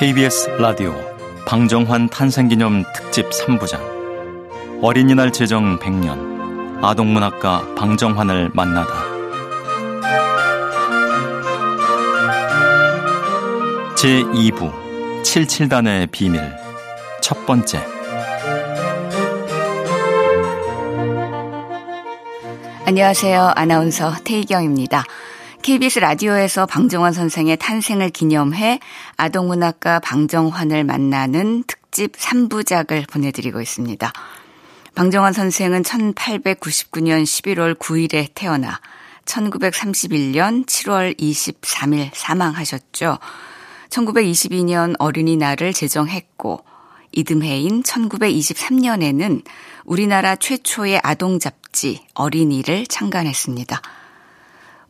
KBS 라디오 방정환 탄생기념 특집 3부작 어린이날 제정 100년. 아동문학가 방정환을 만나다. 제2부 77단의 비밀. 첫 번째. 안녕하세요. 아나운서 태희경입니다. KBS 라디오에서 방정환 선생의 탄생을 기념해 아동문학가 방정환을 만나는 특집 3부작을 보내드리고 있습니다. 방정환 선생은 1899년 11월 9일에 태어나 1931년 7월 23일 사망하셨죠. 1922년 어린이날을 제정했고 이듬해인 1923년에는 우리나라 최초의 아동 잡지 어린이를 창간했습니다.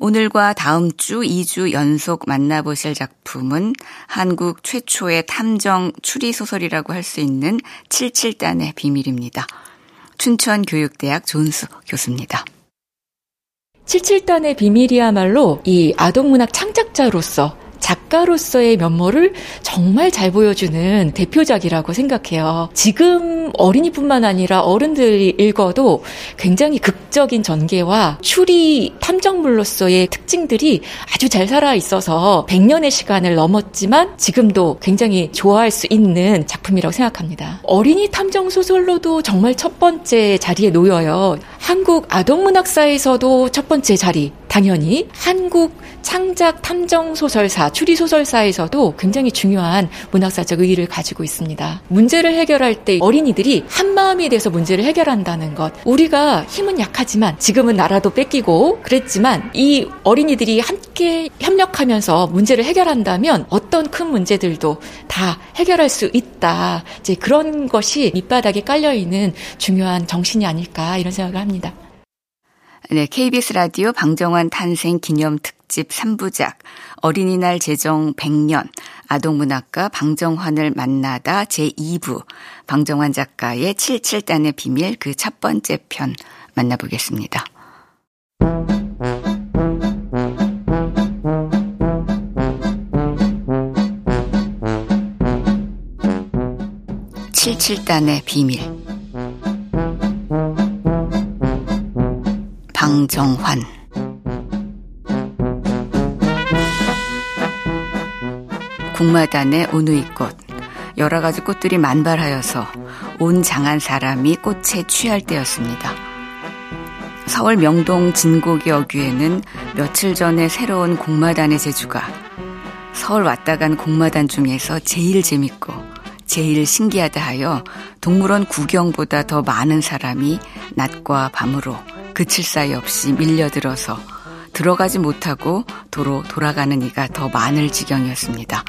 오늘과 다음 주 2주 연속 만나보실 작품은 한국 최초의 탐정 추리소설이라고 할 수 있는 77단의 비밀입니다. 춘천교육대학 존수 교수입니다. 77단의 비밀이야말로 이 아동문학 창작자로서 작가로서의 면모를 정말 잘 보여주는 대표작이라고 생각해요. 지금 어린이뿐만 아니라 어른들이 읽어도 굉장히 극적인 전개와 추리 탐정물로서의 특징들이 아주 잘 살아 있어서 100년의 시간을 넘었지만 지금도 굉장히 좋아할 수 있는 작품이라고 생각합니다. 어린이 탐정 소설로도 정말 첫 번째 자리에 놓여요. 한국 아동문학사에서도 첫 번째 자리, 당연히 한국 창작 탐정 소설사, 추리 소설사에서도 굉장히 중요한 문학사적 의의를 가지고 있습니다. 문제를 해결할 때 어린이들이 한 마음이 돼서 문제를 해결한다는 것. 우리가 힘은 약하지만 지금은 나라도 뺏기고 그랬지만 이 어린이들이 함께 협력하면서 문제를 해결한다면 어떤 큰 문제들도 다 해결할 수 있다. 이제 그런 것이 밑바닥에 깔려 있는 중요한 정신이 아닐까 이런 생각을 합니다. 네, KBS 라디오 방정환 탄생 기념 특집 3부작 어린이날 제정 100년 아동문학가 방정환을 만나다 제2부 방정환 작가의 77단의 비밀 그 첫 번째 편 만나보겠습니다. 칠칠단의 비밀 방정환 국마단의 오누이꽃 여러 가지 꽃들이 만발하여서 온 장한 사람이 꽃에 취할 때였습니다. 서울 명동 진고기 어귀에는 며칠 전에 새로운 공마단의 제주가 서울 왔다 간 공마단 중에서 제일 재밌고 제일 신기하다 하여 동물원 구경보다 더 많은 사람이 낮과 밤으로 그칠 사이 없이 밀려들어서 들어가지 못하고 도로 돌아가는 이가 더 많을 지경이었습니다.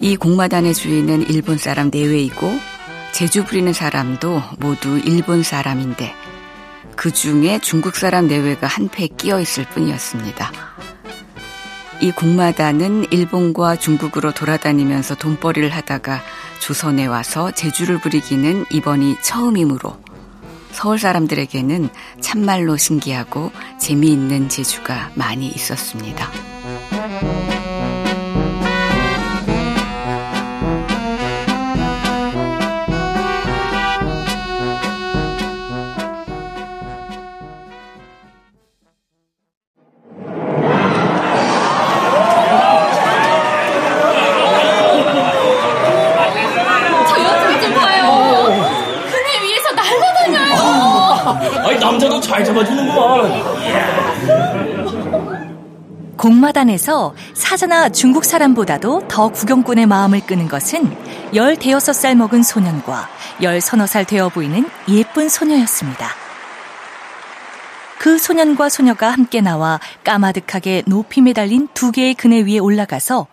이 공마단의 주인은 일본 사람 내외이고 제주 부리는 사람도 모두 일본 사람인데 그 중에 중국 사람 내외가 한패 끼어 있을 뿐이었습니다. 이 공마단은 일본과 중국으로 돌아다니면서 돈벌이를 하다가 조선에 와서 제주를 부리기는 이번이 처음이므로 서울 사람들에게는 참말로 신기하고 재미있는 제주가 많이 있었습니다. 공마단에서 사자나 중국 사람보다도 더 구경꾼의 마음을 끄는 것은 15살 먹은 소년과 10서너 되어 보이는 예쁜 소녀였습니다. 그 소년과 소녀가 함께 나와 까마득하게 높이 매달린 두 개의 그네 위에 올라가서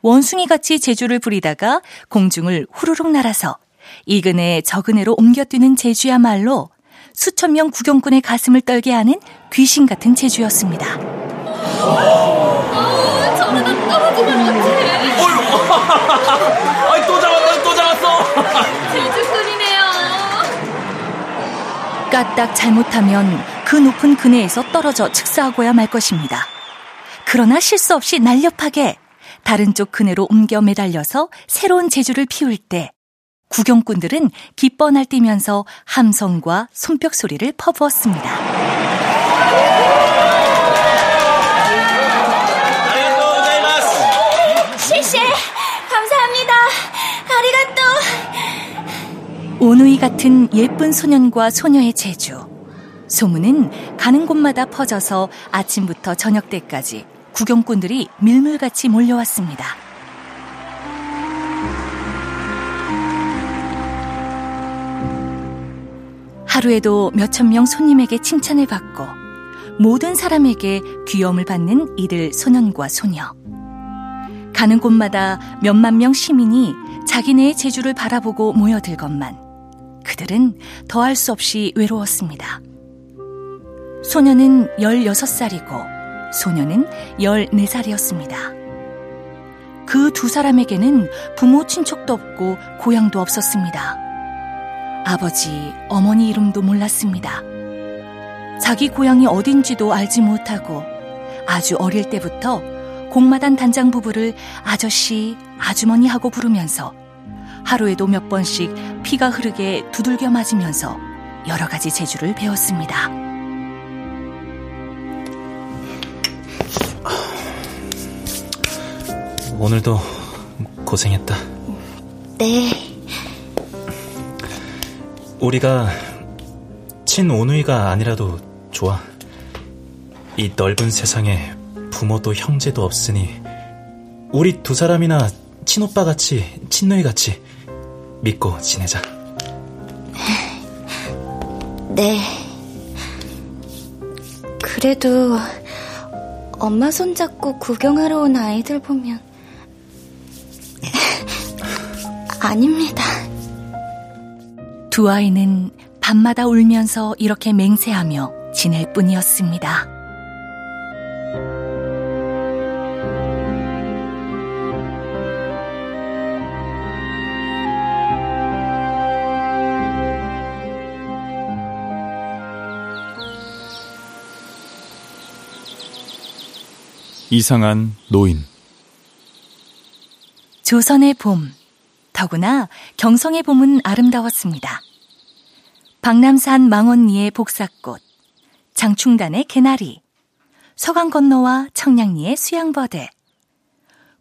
원숭이같이 제주를 부리다가 공중을 후루룩 날아서 이 그네 저 그네로 옮겨뛰는 제주야말로 수천 명 구경꾼의 가슴을 떨게 하는 귀신 같은 제주였습니다. 어떡해. 아이, 또 잡았어, 또 잡았어. 제주꾼이네요. 까딱 잘못하면 그 높은 그네에서 떨어져 즉사하고야 말 것입니다. 그러나 실수 없이 날렵하게 다른 쪽 그네로 옮겨 매달려서 새로운 제주를 피울 때 구경꾼들은 기뻐 날뛰면서 함성과 손뼉 소리를 퍼부었습니다. 시시 감사합니다. 아리가또. 오누이 같은 예쁜 소년과 소녀의 제주. 소문은 가는 곳마다 퍼져서 아침부터 저녁 때까지 구경꾼들이 밀물같이 몰려왔습니다. 하루에도 몇천 명 손님에게 칭찬을 받고 모든 사람에게 귀여움을 받는 이들 소년과 소녀. 가는 곳마다 몇만 명 시민이 자기네의 제주를 바라보고 모여들건만 그들은 더할 수 없이 외로웠습니다. 소녀는 16살이고 소녀는 14살이었습니다. 그 두 사람에게는 부모 친척도 없고 고향도 없었습니다. 아버지, 어머니 이름도 몰랐습니다. 자기 고향이 어딘지도 알지 못하고 아주 어릴 때부터 공마단 단장 부부를 아저씨, 아주머니 하고 부르면서 하루에도 몇 번씩 피가 흐르게 두들겨 맞으면서 여러 가지 재주를 배웠습니다. 오늘도 고생했다. 네. 우리가 친오누이가 아니라도 좋아. 이 넓은 세상에 부모도 형제도 없으니 우리 두 사람이나 친오빠 같이 친누이 같이 믿고 지내자. 네. 그래도 엄마 손잡고 구경하러 온 아이들 보면 아닙니다. 두 아이는 밤마다 울면서 이렇게 맹세하며 지낼 뿐이었습니다. 이상한 노인 조선의 봄, 더구나 경성의 봄은 아름다웠습니다. 박남산 망원리의 복사꽃, 장충단의 개나리, 서강 건너와 청량리의 수양버대.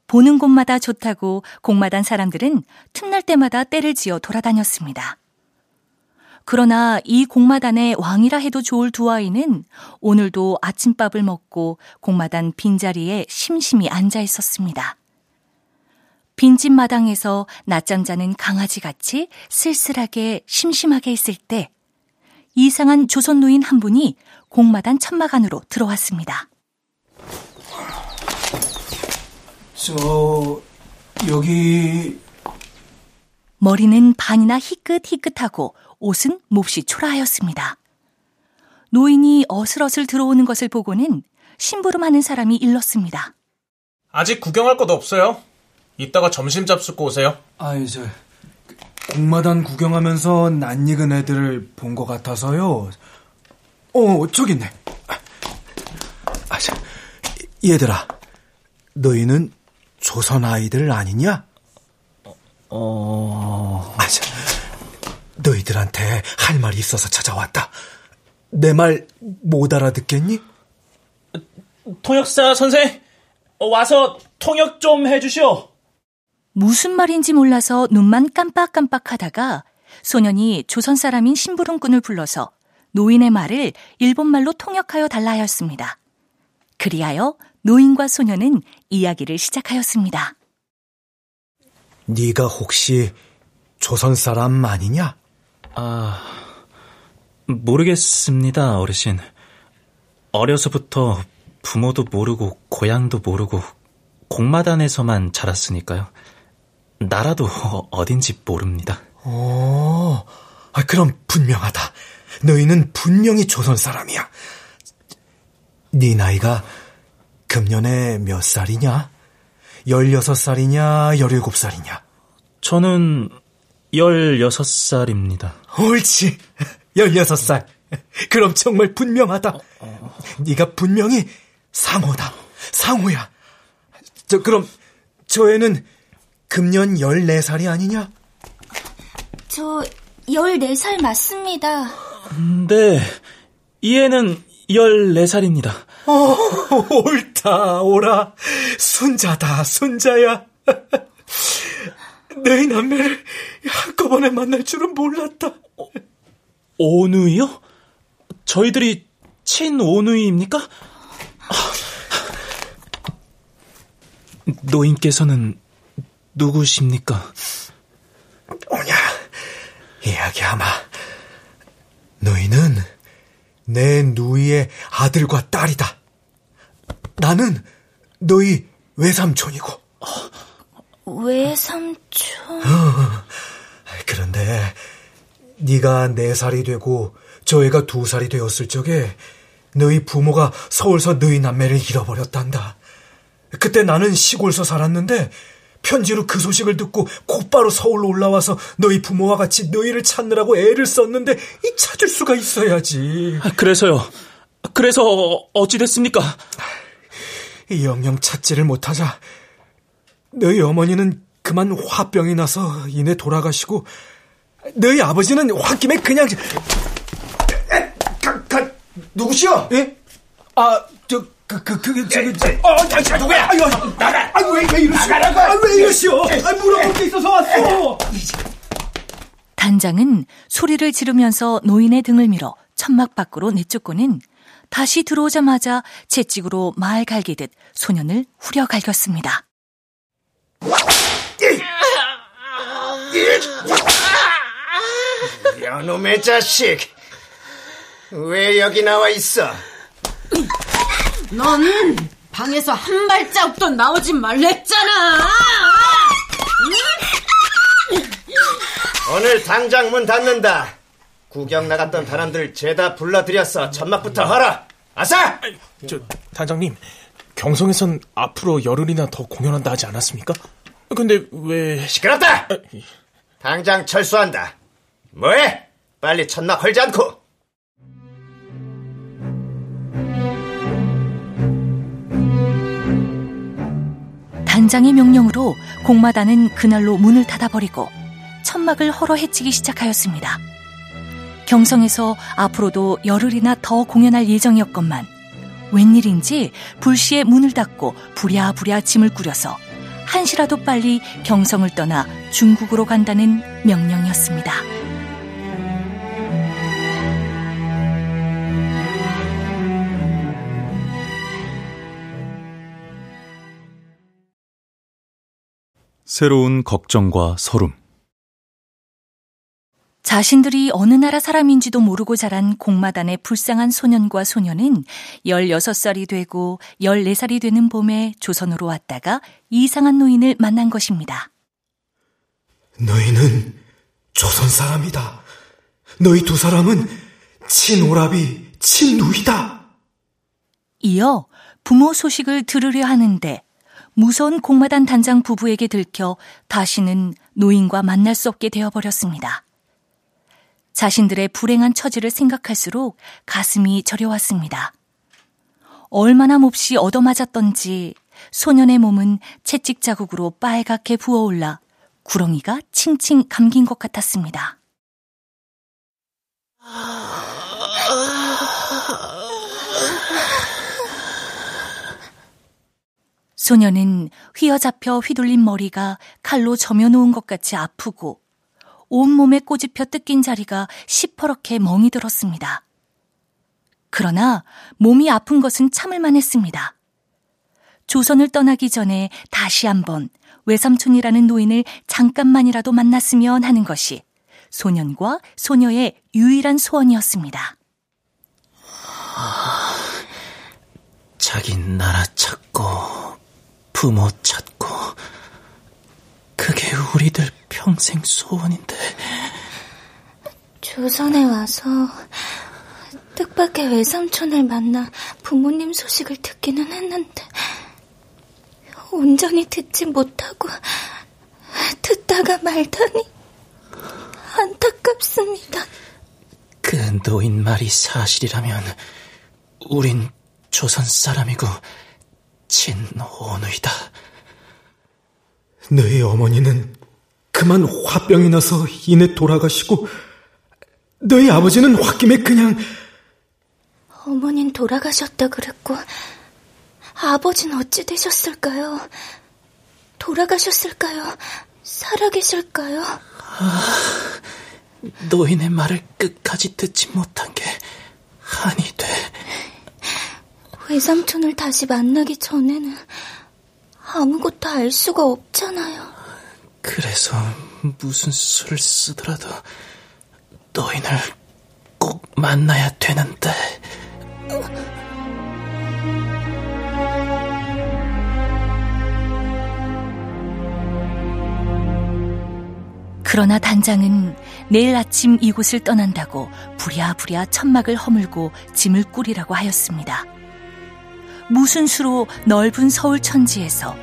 보는 곳마다 좋다고 공마단 사람들은 틈날 때마다 때를 지어 돌아다녔습니다. 그러나 이 공마단의 왕이라 해도 좋을 두 아이는 오늘도 아침밥을 먹고 공마단 빈자리에 심심히 앉아 있었습니다. 빈집 마당에서 낮잠 자는 강아지같이 쓸쓸하게 심심하게 있을 때 이상한 조선 노인 한 분이 공마단 천막 안으로 들어왔습니다. 저, 여기. 머리는 반이나 희끗희끗하고 옷은 몹시 초라하였습니다. 노인이 어슬어슬 들어오는 것을 보고는 심부름하는 사람이 일렀습니다. 아직 구경할 것도 없어요. 이따가 점심 잡수고 오세요. 아이, 저, 공마단 구경하면서 낯익은 애들을 본 것 같아서요. 어, 저기 있네. 아, 자, 얘들아, 너희는 조선 아이들 아니냐? 어... 아, 자, 너희들한테 할 말이 있어서 찾아왔다. 내 말 못 알아듣겠니? 통역사 선생, 와서 통역 좀 해주시오. 무슨 말인지 몰라서 눈만 깜빡깜빡 하다가 소년이 조선 사람인 심부름꾼을 불러서 노인의 말을 일본말로 통역하여 달라 하였습니다. 그리하여 노인과 소년은 이야기를 시작하였습니다. 네가 혹시 조선 사람 아니냐? 아, 모르겠습니다, 어르신. 어려서부터 부모도 모르고 고향도 모르고 공마단에서만 자랐으니까요. 나라도 어딘지 모릅니다. 오, 아, 그럼 분명하다. 너희는 분명히 조선 사람이야. 네 나이가 금년에 몇 살이냐? 16살이냐, 17살이냐? 저는 16살입니다. 옳지. 16살. 그럼 정말 분명하다. 네가 분명히 상호다. 상호야. 저 그럼 저 애는 금년 14살이 아니냐? 저 14살 맞습니다. 네, 이 애는 14살입니다. 어, 옳다, 오라. 순자다, 순자야. 내 남매를 한꺼번에 만날 줄은 몰랐다. 어, 오누이요? 저희들이 친 오누이입니까? 노인께서는 누구십니까? 오냐, 이야기하마. 너희는 내 누이의 아들과 딸이다. 나는 너희 외삼촌이고. 외삼촌? 어, 그런데 네가 네 살이 되고 저 애가 두 살이 되었을 적에 너희 부모가 서울서 너희 남매를 잃어버렸단다. 그때 나는 시골서 살았는데 편지로 그 소식을 듣고 곧바로 서울로 올라와서 너희 부모와 같이 너희를 찾느라고 애를 썼는데 이 찾을 수가 있어야지. 아, 그래서요. 그래서 어찌 됐습니까? 영영 찾지를 못하자 너희 어머니는 그만 화병이 나서 이내 돌아가시고 너희 아버지는 홧김에 그냥 가, 가, 누구시여? 예? 아, 저, 그, 그, 그, 저, 그, 저, 어, 저, 저, 누구야? 아유, 나가! 아, 왜, 왜 이러시오? 나가라고! 아, 왜 이러시오? 아, 물어볼 게 있어서 왔어! 단장은 소리를 지르면서 노인의 등을 밀어 천막 밖으로 내쫓고는 다시 들어오자마자 채찍으로 말 갈기듯 소년을 후려 갈겼습니다. 여놈의 자식! 왜 여기 나와 있어? 넌 방에서 한 발자국도 나오지 말랬잖아! 오늘 당장 문 닫는다. 구경 나갔던 사람들 죄다 불러들였어. 천막부터 허라. 아싸! 저 단장님, 경성에선 앞으로 열흘이나 더 공연한다 하지 않았습니까? 근데 왜 시끄럽다. 당장 철수한다. 뭐해? 빨리 천막 헐지 않고. 단장의 명령으로 공마단은 그날로 문을 닫아버리고 천막을 헐어 헤치기 시작하였습니다. 경성에서 앞으로도 열흘이나 더 공연할 예정이었건만 웬일인지 불시에 문을 닫고 부랴부랴 짐을 꾸려서 한시라도 빨리 경성을 떠나 중국으로 간다는 명령이었습니다. 새로운 걱정과 서름. 자신들이 어느 나라 사람인지도 모르고 자란 공마단의 불쌍한 소년과 소녀는 16살이 되고 14살이 되는 봄에 조선으로 왔다가 이상한 노인을 만난 것입니다. 너희는 조선 사람이다. 너희 두 사람은 친오라비, 친누이다. 이어 부모 소식을 들으려 하는데 무서운 공마단 단장 부부에게 들켜 다시는 노인과 만날 수 없게 되어버렸습니다. 자신들의 불행한 처지를 생각할수록 가슴이 저려왔습니다. 얼마나 몹시 얻어맞았던지 소년의 몸은 채찍 자국으로 빨갛게 부어올라 구렁이가 칭칭 감긴 것 같았습니다. 소년은 휘어잡혀 휘둘린 머리가 칼로 점여놓은 것 같이 아프고 온몸에 꼬집혀 뜯긴 자리가 시퍼렇게 멍이 들었습니다. 그러나 몸이 아픈 것은 참을만 했습니다. 조선을 떠나기 전에 다시 한번 외삼촌이라는 노인을 잠깐만이라도 만났으면 하는 것이 소년과 소녀의 유일한 소원이었습니다. 자기 나라 찾고 부모 찾고 그게 우리들 평생 소원인데. 조선에 와서 뜻밖의 외삼촌을 만나 부모님 소식을 듣기는 했는데 온전히 듣지 못하고 듣다가 말다니 안타깝습니다. 그 노인 말이 사실이라면 우린 조선 사람이고 친오누이다. 너희 어머니는 그만 화병이 나서 이내 돌아가시고 너희 아버지는 홧김에 그냥 어머닌 돌아가셨다 그랬고 아버지는 어찌 되셨을까요? 돌아가셨을까요? 살아계실까요? 아, 노인의 말을 끝까지 듣지 못한 게 한이 돼. 외삼촌을 다시 만나기 전에는 아무것도 알 수가 없잖아요. 그래서 무슨 수를 쓰더라도 노인을 꼭 만나야 되는데. 그러나 단장은 내일 아침 이곳을 떠난다고 부랴부랴 천막을 허물고 짐을 꾸리라고 하였습니다. 무슨 수로 넓은 서울 천지에서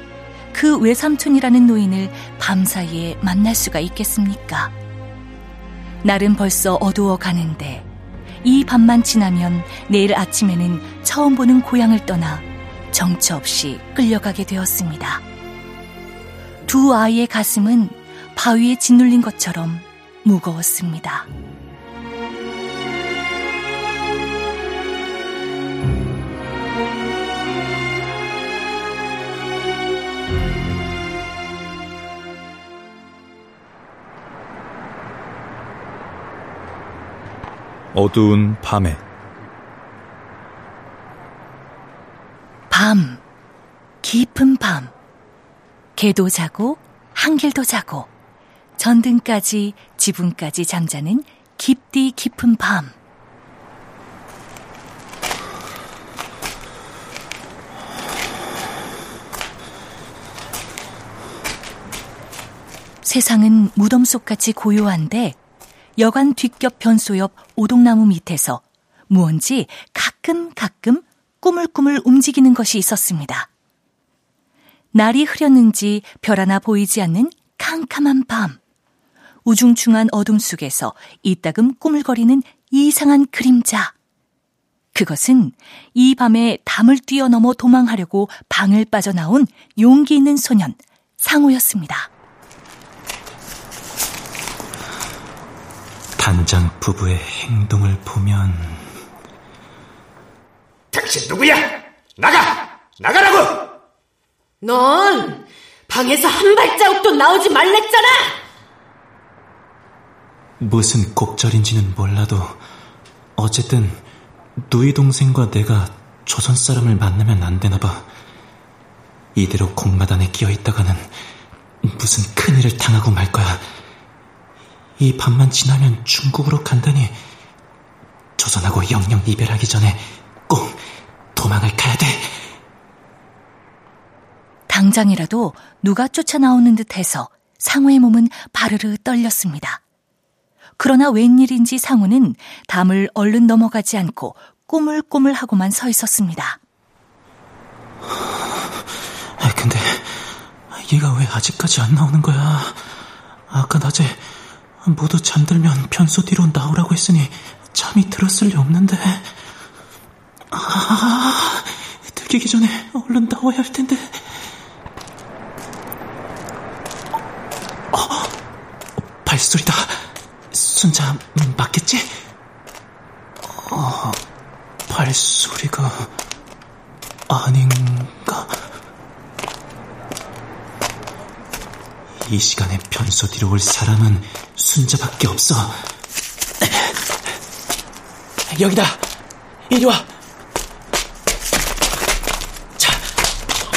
그 외삼촌이라는 노인을 밤사이에 만날 수가 있겠습니까? 날은 벌써 어두워 가는데 이 밤만 지나면 내일 아침에는 처음 보는 고향을 떠나 정처 없이 끌려가게 되었습니다. 두 아이의 가슴은 바위에 짓눌린 것처럼 무거웠습니다. 어두운 밤에 밤, 깊은 밤. 개도 자고 한길도 자고 전등까지 지붕까지 잠자는 깊디 깊은 밤. 세상은 무덤 속같이 고요한데 여관 뒷겹 변소 옆 오동나무 밑에서 무언지 가끔 가끔 꾸물꾸물 움직이는 것이 있었습니다. 날이 흐렸는지 별 하나 보이지 않는 캄캄한 밤. 우중충한 어둠 속에서 이따금 꾸물거리는 이상한 그림자. 그것은 이 밤에 담을 뛰어넘어 도망하려고 방을 빠져나온 용기 있는 소년 상호였습니다. 단장 부부의 행동을 보면 당신 누구야? 나가! 나가라고! 넌 방에서 한 발자국도 나오지 말랬잖아! 무슨 곡절인지는 몰라도 어쨌든 누이 동생과 내가 조선 사람을 만나면 안 되나 봐. 이대로 공마단에 끼어 있다가는 무슨 큰일을 당하고 말 거야. 이 밤만 지나면 중국으로 간다니 조선하고 영영 이별하기 전에 꼭 도망을 가야 돼. 당장이라도 누가 쫓아 나오는 듯해서 상우의 몸은 바르르 떨렸습니다. 그러나 웬일인지 상우는 담을 얼른 넘어가지 않고 꼬물꼬물하고만 서 있었습니다. 아, 근데 얘가 왜 아직까지 안 나오는 거야? 아까 낮에 모두 잠들면 변소 뒤로 나오라고 했으니 잠이 들었을 리 없는데. 아, 들키기 전에 얼른 나와야 할 텐데. 어, 발소리다. 순자 맞겠지? 어, 발소리가 아닌가? 이 시간에 변소 뒤로 올 사람은 순자밖에 없어. 여기다. 이리 와. 자,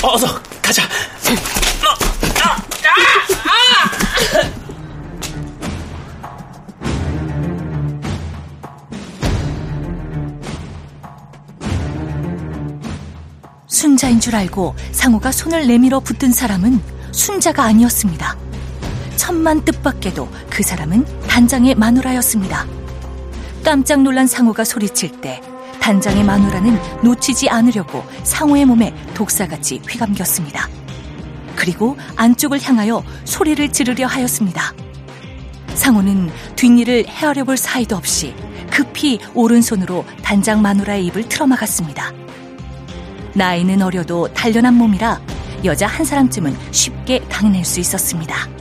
어서 가자. 순자인 줄 알고 상우가 손을 내밀어 붙든 사람은 순자가 아니었습니다. 천만 뜻밖에도 그 사람은 단장의 마누라였습니다. 깜짝 놀란 상우가 소리칠 때 단장의 마누라는 놓치지 않으려고 상우의 몸에 독사같이 휘감겼습니다. 그리고 안쪽을 향하여 소리를 지르려 하였습니다. 상우는 뒷일을 헤아려 볼 사이도 없이 급히 오른손으로 단장 마누라의 입을 틀어막았습니다. 나이는 어려도 단련한 몸이라 여자 한 사람쯤은 쉽게 당해낼 수 있었습니다.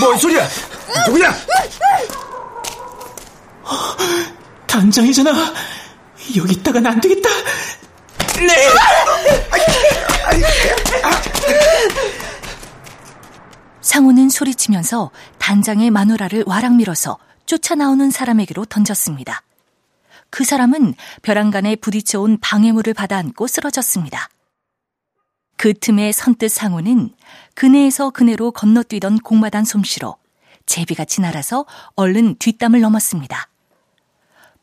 뭔 소리야? 누구야? 단장이잖아. 여기 있다간 안 되겠다. 네. 상우는 소리치면서 단장의 마누라를 와락 밀어서 쫓아 나오는 사람에게로 던졌습니다. 그 사람은 벼랑간에 부딪혀온 방해물을 받아 안고 쓰러졌습니다. 그 틈에 선뜻 상우는 그네에서 그네로 건너뛰던 공마단 솜씨로 제비같이 날아서 얼른 뒷담을 넘었습니다.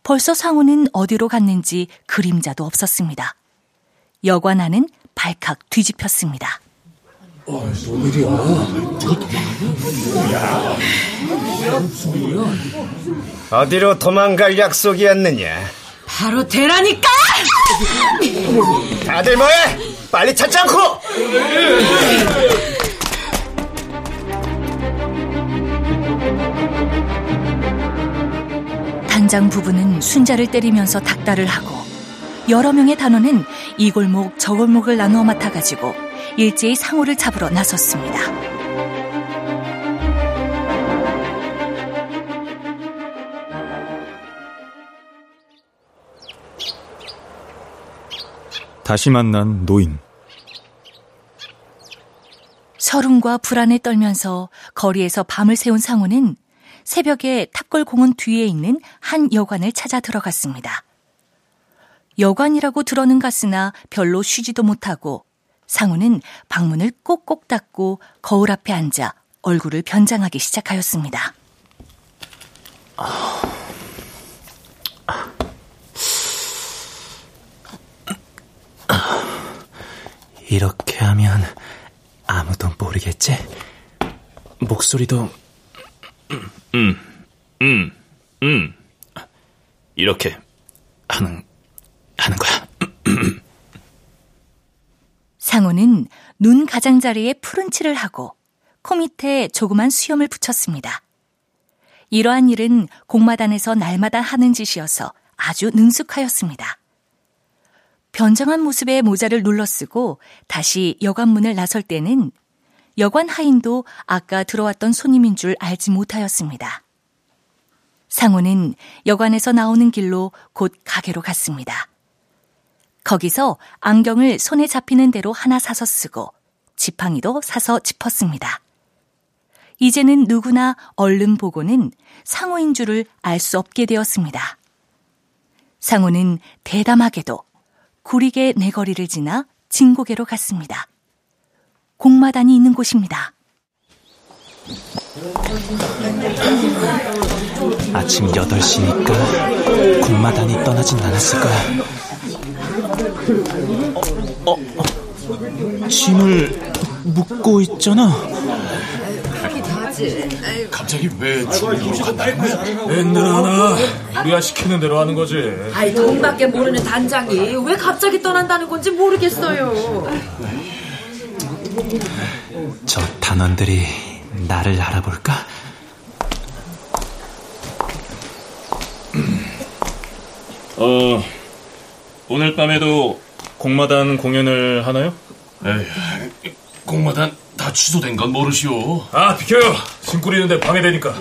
벌써 상우는 어디로 갔는지 그림자도 없었습니다. 여관안은 발칵 뒤집혔습니다. 어, 뭔 일이야? 어디로 도망갈 약속이었느냐? 바로 대라니까! 다들 뭐해? 빨리 찾지 않고! 단장 부부는 순자를 때리면서 닥달을 하고 여러 명의 단원은 이 골목 저 골목을 나누어 맡아가지고 일제히 상호를 잡으러 나섰습니다. 다시 만난 노인. 서름과 불안에 떨면서 거리에서 밤을 새운 상우는 새벽에 탑골 공원 뒤에 있는 한 여관을 찾아 들어갔습니다. 여관이라고 들어는 갔으나 별로 쉬지도 못하고 상우는 방문을 꼭꼭 닫고 거울 앞에 앉아 얼굴을 변장하기 시작하였습니다. 이렇게 하면 아무도 모르겠지? 목소리도 음, 음, 음. 이렇게 하는 하는 거야. 상우는 눈 가장자리에 푸른 칠을 하고 코 밑에 조그만 수염을 붙였습니다. 이러한 일은 공마단에서 날마다 하는 짓이어서 아주 능숙하였습니다. 변장한 모습의 모자를 눌러쓰고 다시 여관문을 나설 때는 여관 하인도 아까 들어왔던 손님인 줄 알지 못하였습니다. 상우는 여관에서 나오는 길로 곧 가게로 갔습니다. 거기서 안경을 손에 잡히는 대로 하나 사서 쓰고 지팡이도 사서 짚었습니다. 이제는 누구나 얼른 보고는 상우인 줄을 알 수 없게 되었습니다. 상우는 대담하게도 구리게 내거리를 지나 진고개로 갔습니다. 공마단이 있는 곳입니다. 아침 8시니까 공마단이 떠나진 않았을 거야. 어, 어, 어. 짐을 묶고 있잖아. 갑자기 왜 중국으로 간다는 거야? 옛날 하나 우리가 시키는 대로 하는 거지. 아이 돈밖에 모르는 단장이 왜 갑자기 떠난다는 건지 모르겠어요. 저 단원들이 나를 알아볼까? 어, 오늘 밤에도 공마단 공연을 하나요? 에이, 공마단 다 취소된 건 모르시오. 아, 비켜요. 짐 꾸리는데 방해되니까.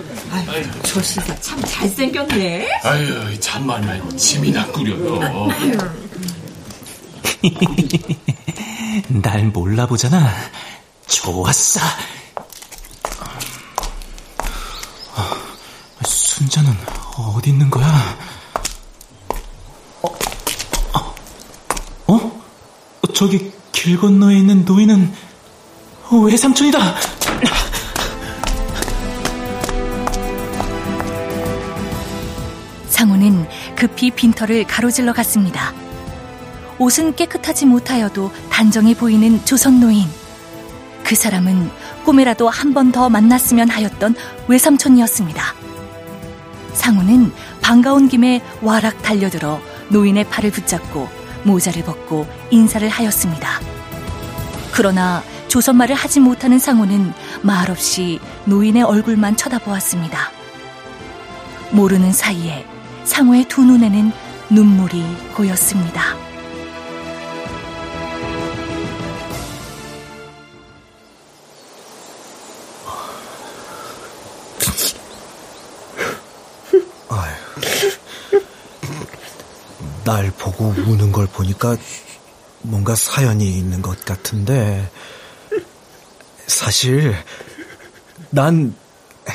아유, 저 시사 참 잘생겼네. 아유, 잠만 말고 짐이나 꾸려요. 날 몰라보잖아. 좋았어. 순자는 어디 있는 거야? 어? 어? 어? 저기 길 건너에 있는 노인은 외삼촌이다. 상우는 급히 빈터를 가로질러 갔습니다. 옷은 깨끗하지 못하여도 단정해 보이는 조선 노인. 그 사람은 꿈에라도 한 번 더 만났으면 하였던 외삼촌이었습니다. 상우는 반가운 김에 와락 달려들어 노인의 팔을 붙잡고 모자를 벗고 인사를 하였습니다. 그러나 조선말을 하지 못하는 상우는 말없이 노인의 얼굴만 쳐다보았습니다. 모르는 사이에 상호의 두 눈에는 눈물이 고였습니다. 날 보고 우는 걸 보니까 뭔가 사연이 있는 것 같은데 사실 난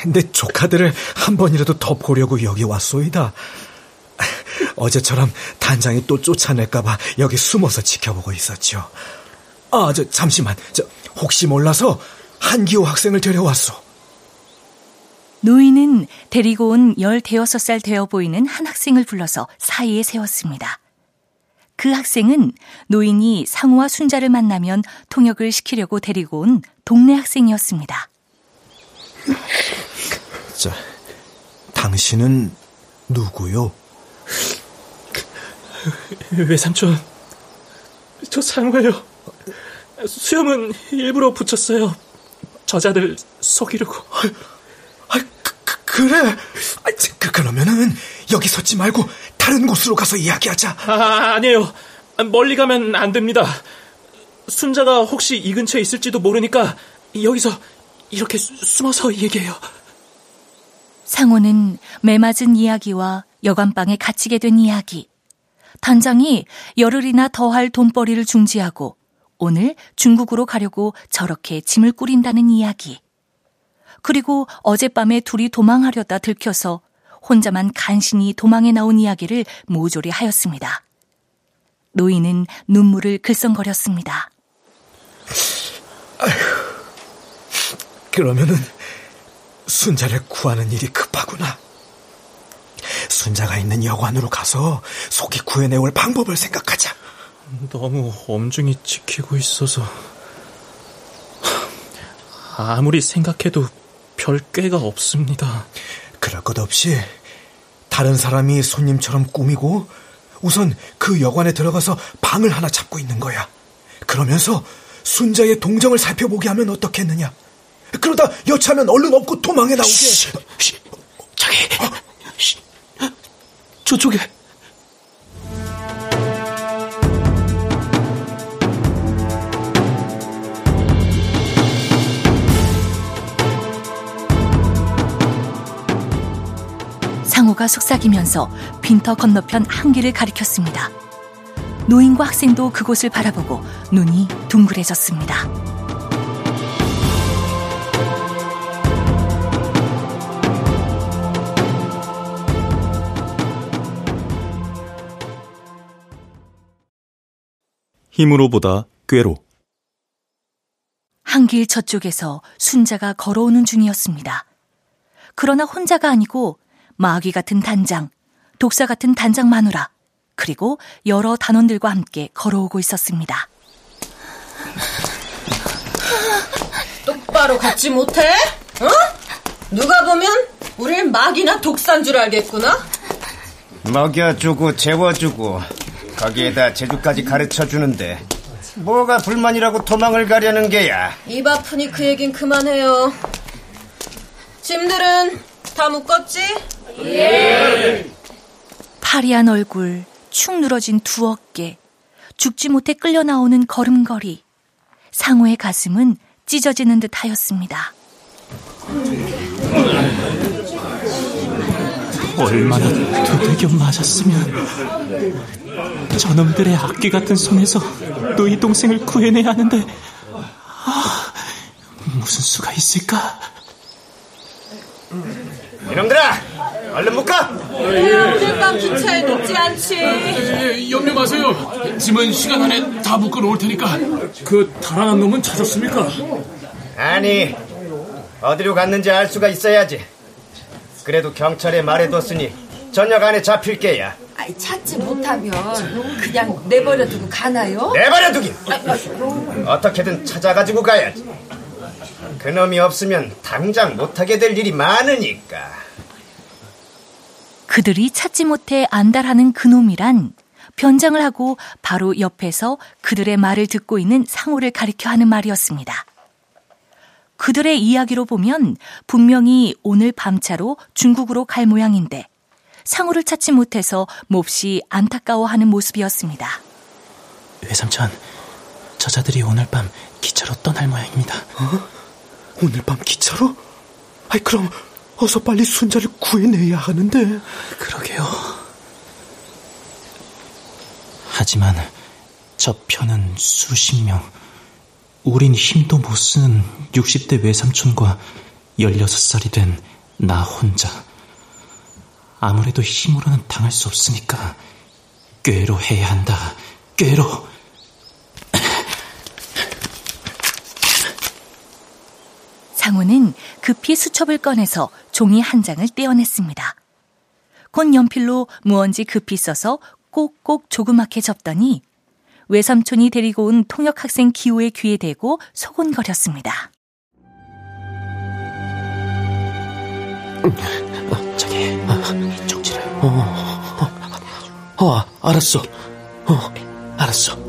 내 조카들을 한 번이라도 더 보려고 여기 왔소이다. 어제처럼 단장이 또 쫓아낼까봐 여기 숨어서 지켜보고 있었죠. 아, 저 잠시만, 저 혹시 몰라서 한기호 학생을 데려왔소. 노인은 데리고 온 15살 되어 보이는 한 학생을 불러서 사이에 세웠습니다. 그 학생은 노인이 상우와 순자를 만나면 통역을 시키려고 데리고 온 동네 학생이었습니다. 자, 당신은 누구요? 외삼촌, 저 상우예요. 수염은 일부러 붙였어요. 저자들 속이려고. 아, 그, 그, 그래. 아, 그, 그러면은 여기 서지 말고 다른 곳으로 가서 이야기하자. 아, 아니에요. 멀리 가면 안 됩니다. 순자가 혹시 이 근처에 있을지도 모르니까 여기서 이렇게 숨어서 얘기해요. 상호는 매맞은 이야기와 여관방에 갇히게 된 이야기, 단장이 열흘이나 더할 돈벌이를 중지하고 오늘 중국으로 가려고 저렇게 짐을 꾸린다는 이야기, 그리고 어젯밤에 둘이 도망하려다 들켜서 혼자만 간신히 도망해 나온 이야기를 모조리 하였습니다. 노인은 눈물을 글썽거렸습니다. 아휴, 그러면은 순자를 구하는 일이 급하구나. 순자가 있는 여관으로 가서 속히 구해내올 방법을 생각하자. 너무 엄중히 지키고 있어서 아무리 생각해도 별 꾀가 없습니다. 그럴 것 없이 다른 사람이 손님처럼 꾸미고 우선 그 여관에 들어가서 방을 하나 잡고 있는 거야. 그러면서 순자의 동정을 살펴보게 하면 어떻겠느냐? 그러다 여차하면 얼른 업고 도망해 나오게. 시, 시, 저기, 어? 시, 저쪽에. 상호가 속삭이면서 빈터 건너편 한 길을 가리켰습니다. 노인과 학생도 그곳을 바라보고 눈이 둥그레졌습니다. 힘으로보다 꾀로 한길 저쪽에서 순자가 걸어오는 중이었습니다. 그러나 혼자가 아니고 마귀 같은 단장, 독사 같은 단장 마누라, 그리고 여러 단원들과 함께 걸어오고 있었습니다. 똑바로 걷지 못해? 어? 누가 보면 우릴 마귀나 독사인 줄 알겠구나? 먹여주고 재워주고 거기에다 제주까지 가르쳐 주는데 뭐가 불만이라고 도망을 가려는 게야 입 아프니 그 얘긴 그만해요 짐들은 다 묶었지? 예. 파리한 얼굴, 축 늘어진 두 어깨, 죽지 못해 끌려 나오는 걸음걸이. 상호의 가슴은 찢어지는 듯 하였습니다. 얼마나 두들겨 맞았으면 저놈들의 악귀 같은 손에서 너희 동생을 구해내야 하는데 아, 무슨 수가 있을까? 이놈들아, 얼른 묶어! 오늘 밤 기차에 늦지 않지. 예, 염려 마세요. 짐은 시간 안에 다 묶어 놓을 테니까. 그 달아난 놈은 찾았습니까? 아니, 어디로 갔는지 알 수가 있어야지. 그래도 경찰에 말해뒀으니 저녁 안에 잡힐 게야. 아이, 찾지 못하면 그냥 내버려두고 가나요? 내버려두긴! 어떻게든 찾아가지고 가야지. 그놈이 없으면 당장 못하게 될 일이 많으니까. 그들이 찾지 못해 안달하는 그놈이란 변장을 하고 바로 옆에서 그들의 말을 듣고 있는 상호를 가리켜 하는 말이었습니다. 그들의 이야기로 보면 분명히 오늘 밤차로 중국으로 갈 모양인데 상호를 찾지 못해서 몹시 안타까워하는 모습이었습니다. 외삼촌, 저자들이 오늘 밤 기차로 떠날 모양입니다. 어? 오늘 밤 기차로? 아이 그럼 어서 빨리 순자를 구해내야 하는데. 그러게요. 하지만 저 편은 수십 명, 우린 힘도 못 쓰는 60대 외삼촌과 16살이 된 나 혼자. 아무래도 힘으로는 당할 수 없으니까 꾀로 해야 한다. 꾀로. 상우는 급히 수첩을 꺼내서 종이 한 장을 떼어냈습니다. 곧 연필로 무언지 급히 써서 꼭꼭 조그맣게 접더니 외삼촌이 데리고 온 통역 학생 기호의 귀에 대고 소곤거렸습니다. 어, 저기, 어, 쪽지를. 어, 어, 어, 알았어. 어, 알았어.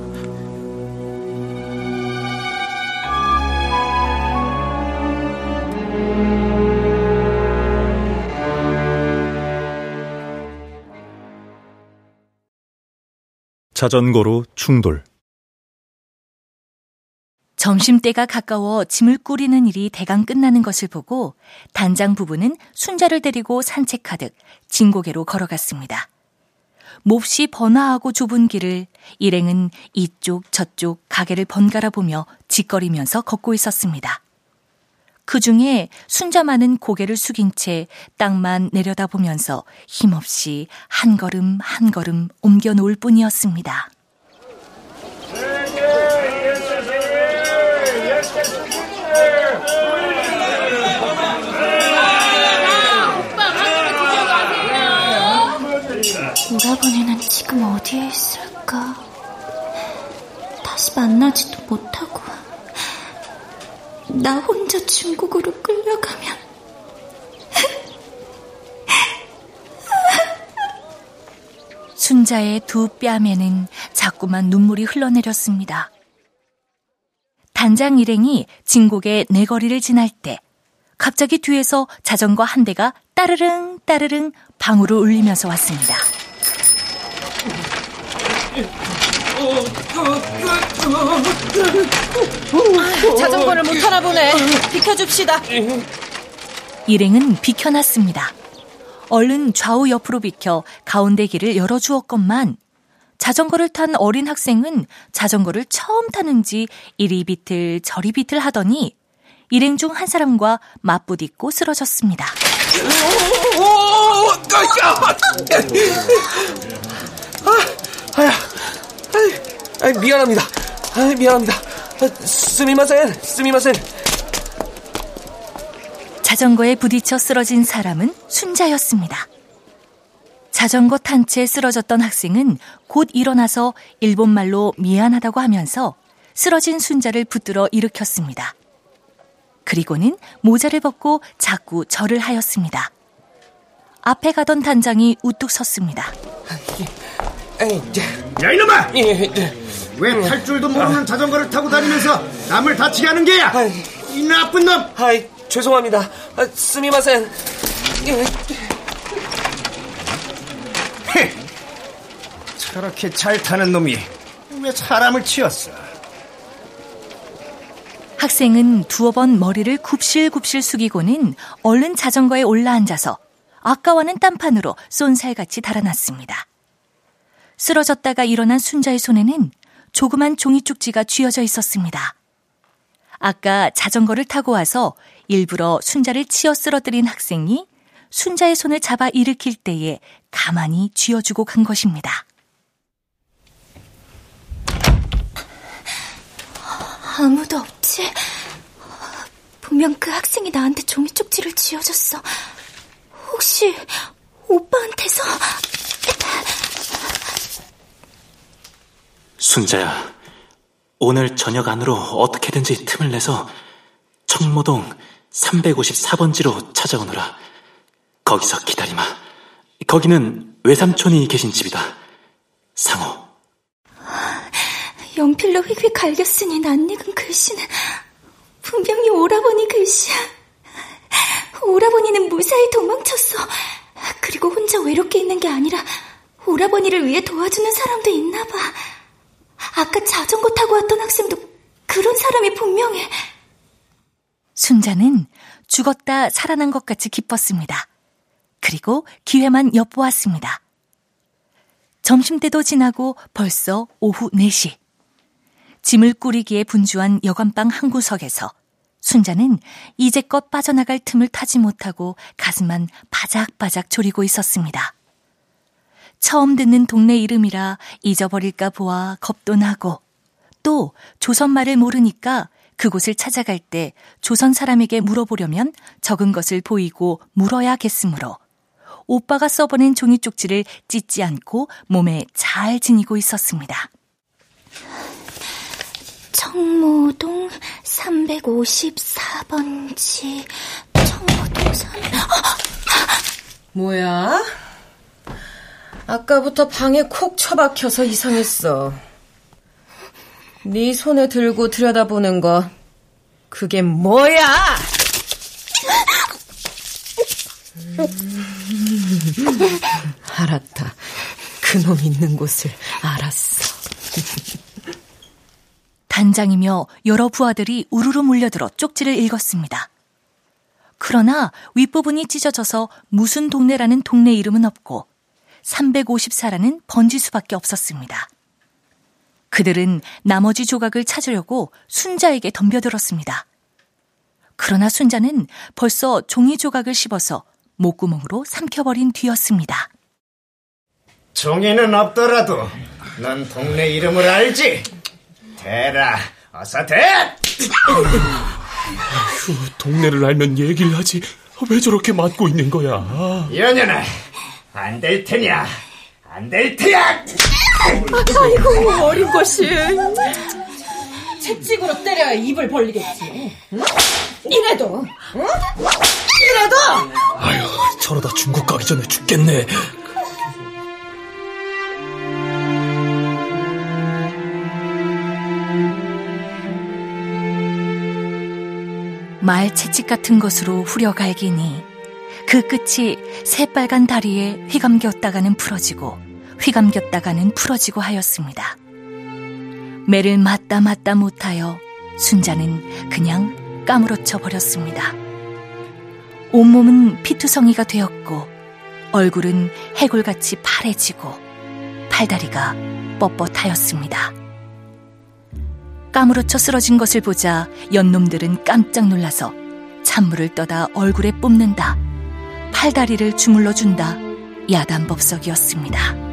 자전거로 충돌. 점심때가 가까워 짐을 꾸리는 일이 대강 끝나는 것을 보고 단장 부부는 순자를 데리고 산책하듯 진고개로 걸어갔습니다. 몹시 번화하고 좁은 길을 일행은 이쪽 저쪽 가게를 번갈아 보며 짓거리면서 걷고 있었습니다. 그 중에 순자만은 고개를 숙인 채 땅만 내려다보면서 힘없이 한 걸음 한 걸음 옮겨 놓을 뿐이었습니다. 오라버니는 지금 어디에 있을까? 다시 만나지도 못하고 나 혼자 중국으로 끌려가면 순자의 두 뺨에는 자꾸만 눈물이 흘러내렸습니다. 단장 일행이 진곡의 내거리를 지날 때 갑자기 뒤에서 자전거 한 대가 따르릉 따르릉 방울을 울리면서 왔습니다. 자전거를 못 타나 보네. 비켜줍시다. 일행은 비켜났습니다. 얼른 좌우 옆으로 비켜 가운데 길을 열어주었건만 자전거를 탄 어린 학생은 자전거를 처음 타는지 이리 비틀 저리 비틀 하더니 일행 중 한 사람과 맞부딪고 쓰러졌습니다. 아, 야 아, 미안합니다. 아, 미안합니다. 스미마센, 스미마센. 자전거에 부딪혀 쓰러진 사람은 순자였습니다. 자전거 탄 채 쓰러졌던 학생은 곧 일어나서 일본말로 미안하다고 하면서 쓰러진 순자를 붙들어 일으켰습니다. 그리고는 모자를 벗고 자꾸 절을 하였습니다. 앞에 가던 단장이 우뚝 섰습니다. 야 이놈아! 왜 탈 줄도 모르는 자전거를 타고 다니면서 남을 다치게 하는 게야? 이 나쁜 놈! 아이, 죄송합니다. 아, 스미마센. 저렇게 잘 타는 놈이 왜 사람을 치었어? 학생은 두어 번 머리를 굽실굽실 숙이고는 얼른 자전거에 올라앉아서 아까와는 딴판으로 쏜살같이 달아났습니다. 쓰러졌다가 일어난 순자의 손에는 조그만 종이 쪽지가 쥐어져 있었습니다. 아까 자전거를 타고 와서 일부러 순자를 치어 쓰러뜨린 학생이 순자의 손을 잡아 일으킬 때에 가만히 쥐어주고 간 것입니다. 아무도 없지? 분명 그 학생이 나한테 종이 쪽지를 쥐어줬어. 혹시 오빠한테서... 순자야, 오늘 저녁 안으로 어떻게든지 틈을 내서 청모동 354번지로 찾아오너라. 거기서 기다리마. 거기는 외삼촌이 계신 집이다. 상호. 연필로 휙휙 갈겼으니 낯익은 글씨는 분명히 오라버니 글씨야. 오라버니는 무사히 도망쳤어. 그리고 혼자 외롭게 있는 게 아니라 오라버니를 위해 도와주는 사람도 있나 봐. 아까 자전거 타고 왔던 학생도 그런 사람이 분명해. 순자는 죽었다 살아난 것 같이 기뻤습니다. 그리고 기회만 엿보았습니다. 점심때도 지나고 벌써 오후 4시. 짐을 꾸리기에 분주한 여관방 한 구석에서 순자는 이제껏 빠져나갈 틈을 타지 못하고 가슴만 바작바작 졸이고 있었습니다. 처음 듣는 동네 이름이라 잊어버릴까 보아 겁도 나고 또 조선말을 모르니까 그곳을 찾아갈 때 조선 사람에게 물어보려면 적은 것을 보이고 물어야겠으므로 오빠가 써보낸 종이 쪽지를 찢지 않고 몸에 잘 지니고 있었습니다. 청모동 354번지 청모동 3... 뭐야? 아까부터 방에 콕 처박혀서 이상했어. 네 손에 들고 들여다보는 거 그게 뭐야? 음, 알았다. 그놈 있는 곳을 알았어. 단장이며 여러 부하들이 우르르 몰려들어 쪽지를 읽었습니다. 그러나 윗부분이 찢어져서 무슨 동네라는 동네 이름은 없고 354라는 번지수밖에 없었습니다. 그들은 나머지 조각을 찾으려고 순자에게 덤벼들었습니다. 그러나 순자는 벌써 종이 조각을 씹어서 목구멍으로 삼켜버린 뒤였습니다. 종이는 없더라도 넌 동네 이름을 알지? 대라, 어서 대! 휴, 동네를 알면 얘기를 하지. 왜 저렇게 맞고 있는 거야? 연연아, 안 될 테냐? 안 될 테야! 아이고, 어린 것이. 채찍으로 때려야 입을 벌리겠지. 응? 이래도, 응? 이래도! 아유, 저러다 중국 가기 전에 죽겠네. 말 채찍 같은 것으로 후려갈기니 그 끝이 새빨간 다리에 휘감겼다가는 풀어지고 휘감겼다가는 풀어지고 하였습니다. 매를 맞다 맞다 못하여 순자는 그냥 까무러쳐 버렸습니다. 온몸은 피투성이가 되었고 얼굴은 해골같이 파래지고 팔다리가 뻣뻣하였습니다. 까무러쳐 쓰러진 것을 보자 연놈들은 깜짝 놀라서 찬물을 떠다 얼굴에 뿜는다. 팔다리를 주물러 준다. 야단법석이었습니다.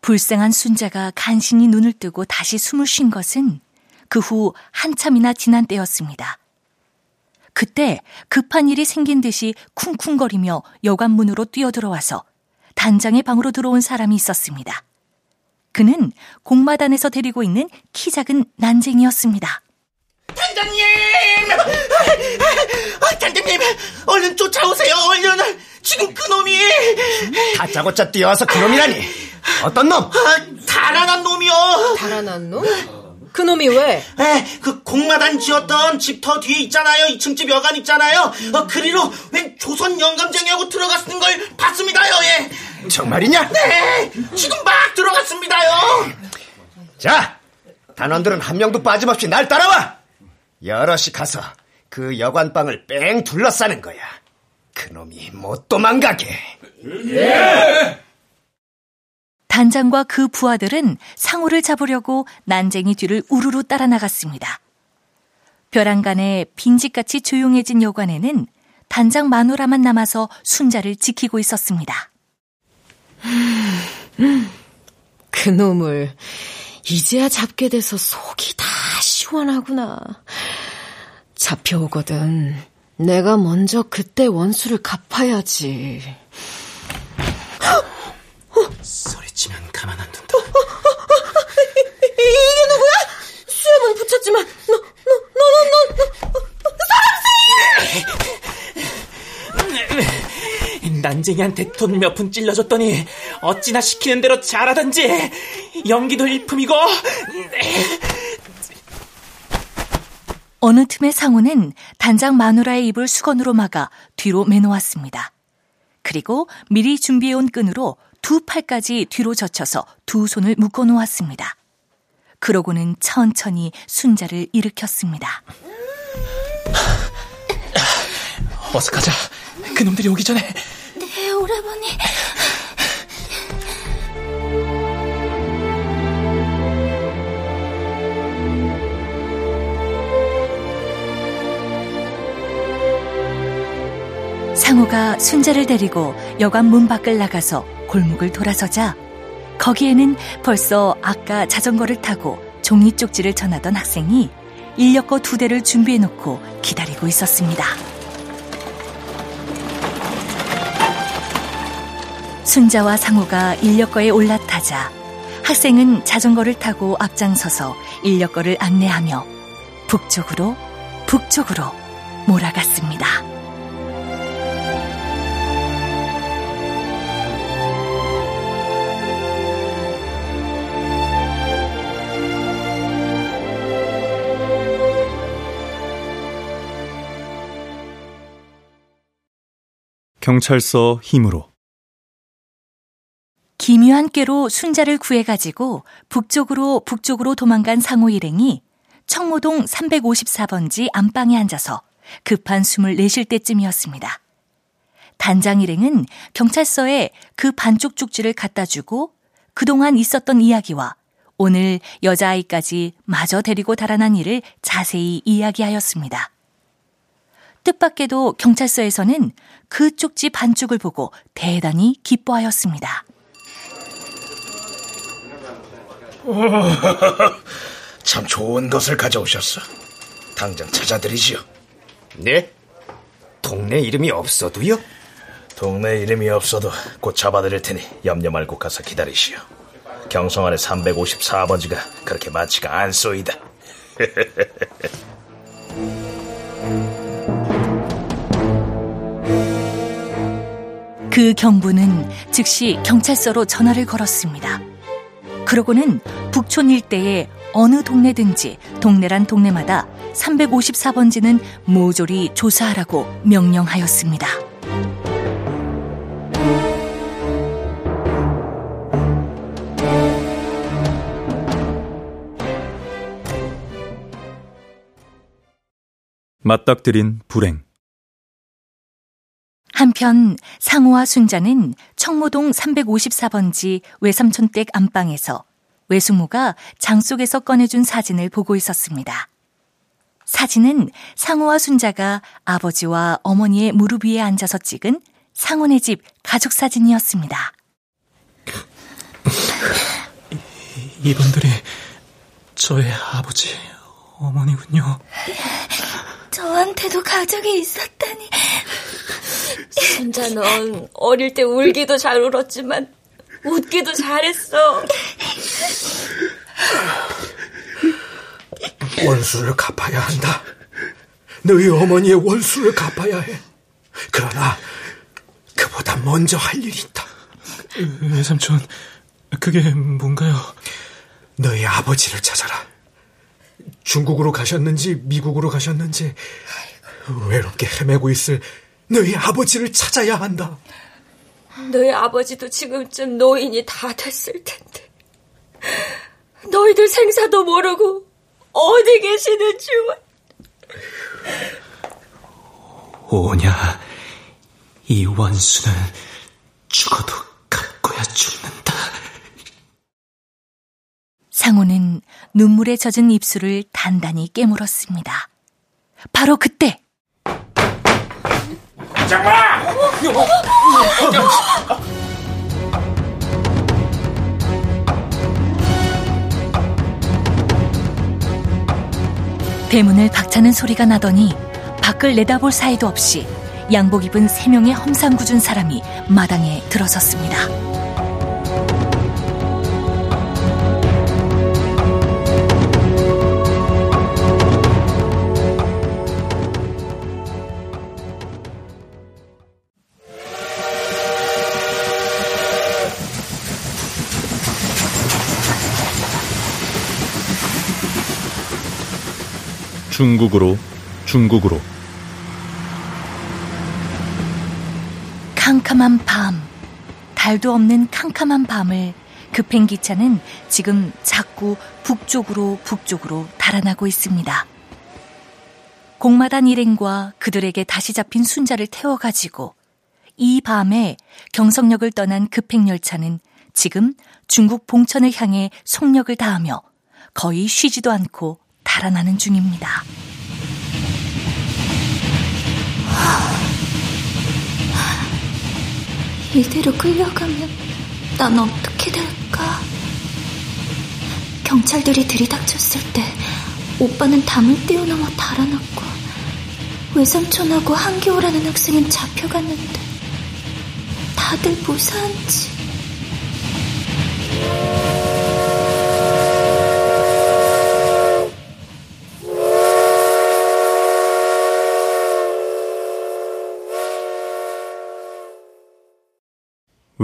불쌍한 순자가 간신히 눈을 뜨고 다시 숨을 쉰 것은 그 후 한참이나 지난 때였습니다. 그때 급한 일이 생긴 듯이 쿵쿵거리며 여관문으로 뛰어들어와서 단장의 방으로 들어온 사람이 있었습니다. 그는 공마단에서 데리고 있는 키 작은 난쟁이였습니다. 단장님! 단장님! 얼른 쫓아오세요, 얼른! 지금 그놈이! 다짜고짜 뛰어와서 그놈이라니! 어떤 놈? 아, 달아난 놈이요. 달아난 놈? 그놈이 왜? 에, 그 공마단 지었던 집 더 뒤에 있잖아요. 2층 집 여관 있잖아요. 어, 그리로 웬 조선 영감쟁이하고 들어갔는 걸 봤습니다요. 예. 정말이냐? 네, 지금 막 들어갔습니다요. 자, 단원들은 한 명도 빠짐없이 날 따라와. 여럿이 가서 그 여관방을 뺑 둘러싸는 거야. 그놈이 못 도망가게. 예! 단장과 그 부하들은 상호를 잡으려고 난쟁이 뒤를 우르르 따라 나갔습니다. 벼랑간에 빈집같이 조용해진 여관에는 단장 마누라만 남아서 순자를 지키고 있었습니다. 그 놈을 이제야 잡게 돼서 속이 다 시원하구나. 잡혀오거든. 내가 먼저 그때 원수를 갚아야지. 소 리치면 가만 안 둔다. 이게 누구야? 수염은 붙였지만 너, 너, 너, 너, 너, 너 사람 연감쟁이한테 돈 몇 푼 찔러줬더니 어찌나 시키는 대로 잘하던지 연기도 일품이고 어느 틈에 상우는 단장 마누라의 입을 수건으로 막아 뒤로 매놓았습니다. 그리고 미리 준비해온 끈으로 두 팔까지 뒤로 젖혀서 두 손을 묶어 놓았습니다. 그러고는 천천히 순자를 일으켰습니다. 어서 가자. 그놈들이 오기 전에. 네, 오라버니. 상우가 순자를 데리고 여관 문 밖을 나가서 골목을 돌아서자 거기에는 벌써 아까 자전거를 타고 종이 쪽지를 전하던 학생이 인력거 두 대를 준비해 놓고 기다리고 있었습니다. 순자와 상우가 인력거에 올라타자 학생은 자전거를 타고 앞장서서 인력거를 안내하며 북쪽으로 북쪽으로 몰아갔습니다. 경찰서 힘으로 꾀로 순자를 구해가지고 북쪽으로 북쪽으로 도망간 상호 일행이 청모동 354번지 안방에 앉아서 급한 숨을 내쉴 때쯤이었습니다. 단장 일행은 경찰서에 그 반쪽 쪽지를 갖다 주고 그동안 있었던 이야기와 오늘 여자아이까지 마저 데리고 달아난 일을 자세히 이야기하였습니다. 뜻밖에도 경찰서에서는 그 쪽지 반쪽을 보고 대단히 기뻐하였습니다. 참 좋은 것을 가져오셨어. 당장 찾아드리지요. 네? 동네 이름이 없어도요? 동네 이름이 없어도 곧 잡아드릴 테니 염려 말고 가서 기다리시오. 경성 안에 354번지가 그렇게 많지가 않소이다. 그 경부는 즉시 경찰서로 전화를 걸었습니다. 그러고는 북촌 일대의 어느 동네든지 동네란 동네마다 354번지는 모조리 조사하라고 명령하였습니다. 맞닥뜨린 불행 한편 상우와 순자는 청모동 354번지 외삼촌댁 안방에서 외숙모가 장 속에서 꺼내준 사진을 보고 있었습니다. 사진은 상우와 순자가 아버지와 어머니의 무릎 위에 앉아서 찍은 상훈의 집 가족 사진이었습니다. 이분들이 저의 아버지, 어머니군요. 저한테도 가족이 있었다니. 넌 어릴 때 울기도 잘 울었지만 웃기도 잘했어. 원수를 갚아야 한다. 너희 어머니의 원수를 갚아야 해. 그러나 그보다 먼저 할 일이 있다. 외삼촌, 그게 뭔가요? 너희 아버지를 찾아라. 중국으로 가셨는지 미국으로 가셨는지 외롭게 헤매고 있을 너희 아버지를 찾아야 한다. 너희 아버지도 지금쯤 노인이 다 됐을 텐데. 너희들 생사도 모르고 어디 계시는지. 오냐, 이 원수는 죽어도 갖고야 죽는다. 상우는 눈물에 젖은 입술을 단단히 깨물었습니다. 바로 그때 장마! 대문을 박차는 소리가 나더니 밖을 내다볼 사이도 없이 양복 입은 세 명의 험상궂은 사람이 마당에 들어섰습니다. 중국으로 중국으로 캄캄한 밤, 달도 없는 캄캄한 밤을 급행 기차는 지금 자꾸 북쪽으로 북쪽으로 달아나고 있습니다. 공마단 일행과 그들에게 다시 잡힌 순자를 태워가지고 이 밤에 경성역을 떠난 급행열차는 지금 중국 봉천을 향해 속력을 다하며 거의 쉬지도 않고 달아나는 중입니다. 이대로 끌려가면 난 어떻게 될까? 경찰들이 들이닥쳤을 때 오빠는 담을 뛰어넘어 달아났고 외삼촌하고 한기호라는 학생은 잡혀갔는데 다들 무사한지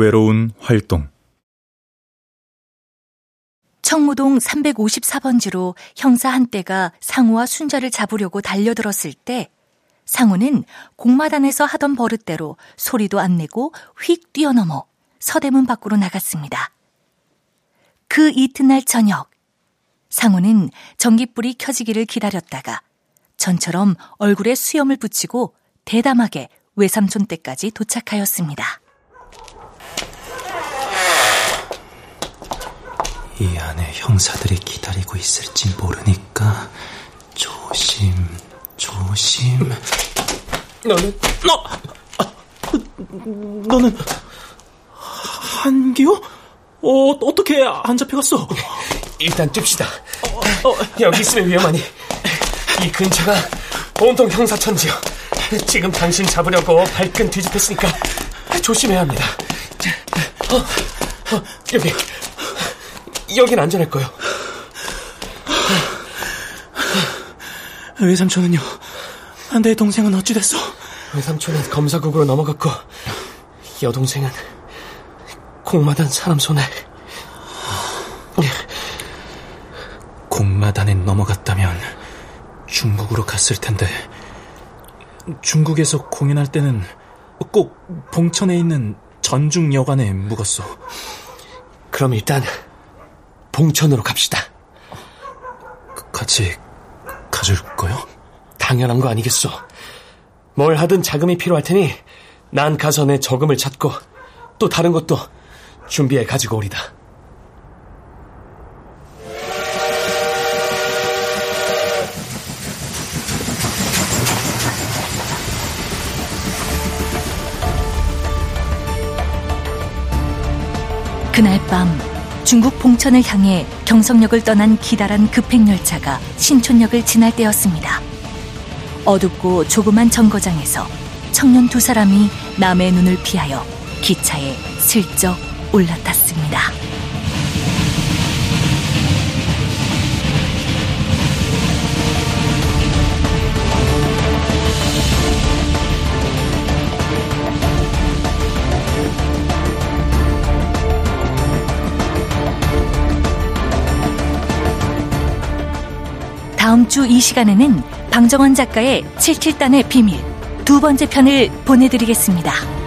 외로운 활동 청무동 354번지로 형사 한때가 상우와 순자를 잡으려고 달려들었을 때 상우는 공마단에서 하던 버릇대로 소리도 안 내고 휙 뛰어넘어 서대문 밖으로 나갔습니다. 그 이튿날 저녁 상우는 전기불이 켜지기를 기다렸다가 전처럼 얼굴에 수염을 붙이고 대담하게 외삼촌 댁까지 도착하였습니다. 이 안에 형사들이 기다리고 있을지 모르니까 조심, 조심. 너는 너 너는 한기호? 어, 어떻게 안 잡혀갔어? 일단 뜹시다. 어, 여기 있으면 위험하니 이 근처가 온통 형사천지요. 지금 당신 잡으려고 발끈 뒤집혔으니까 조심해야 합니다. 어, 어, 여기 여긴 안전할 거요. 외삼촌은요? 내 동생은 어찌 됐어? 외삼촌은 검사국으로 넘어갔고 여동생은 공마단 사람 손에 공마단에 넘어갔다면 중국으로 갔을 텐데 중국에서 공연할 때는 꼭 봉천에 있는 전중여관에 묵었어. 그럼 일단 봉천으로 갑시다. 같이 가줄 거요? 당연한 거 아니겠어. 뭘 하든 자금이 필요할 테니 난 가서 내 저금을 찾고 또 다른 것도 준비해 가지고 오리다. 그날 밤 중국 봉천을 향해 경성역을 떠난 기다란 급행열차가 신촌역을 지날 때였습니다. 어둡고 조그만 정거장에서 청년 두 사람이 남의 눈을 피하여 기차에 슬쩍 올라탔습니다. 다음 주 이 시간에는 방정환 작가의 77단의 비밀 두 번째 편을 보내드리겠습니다.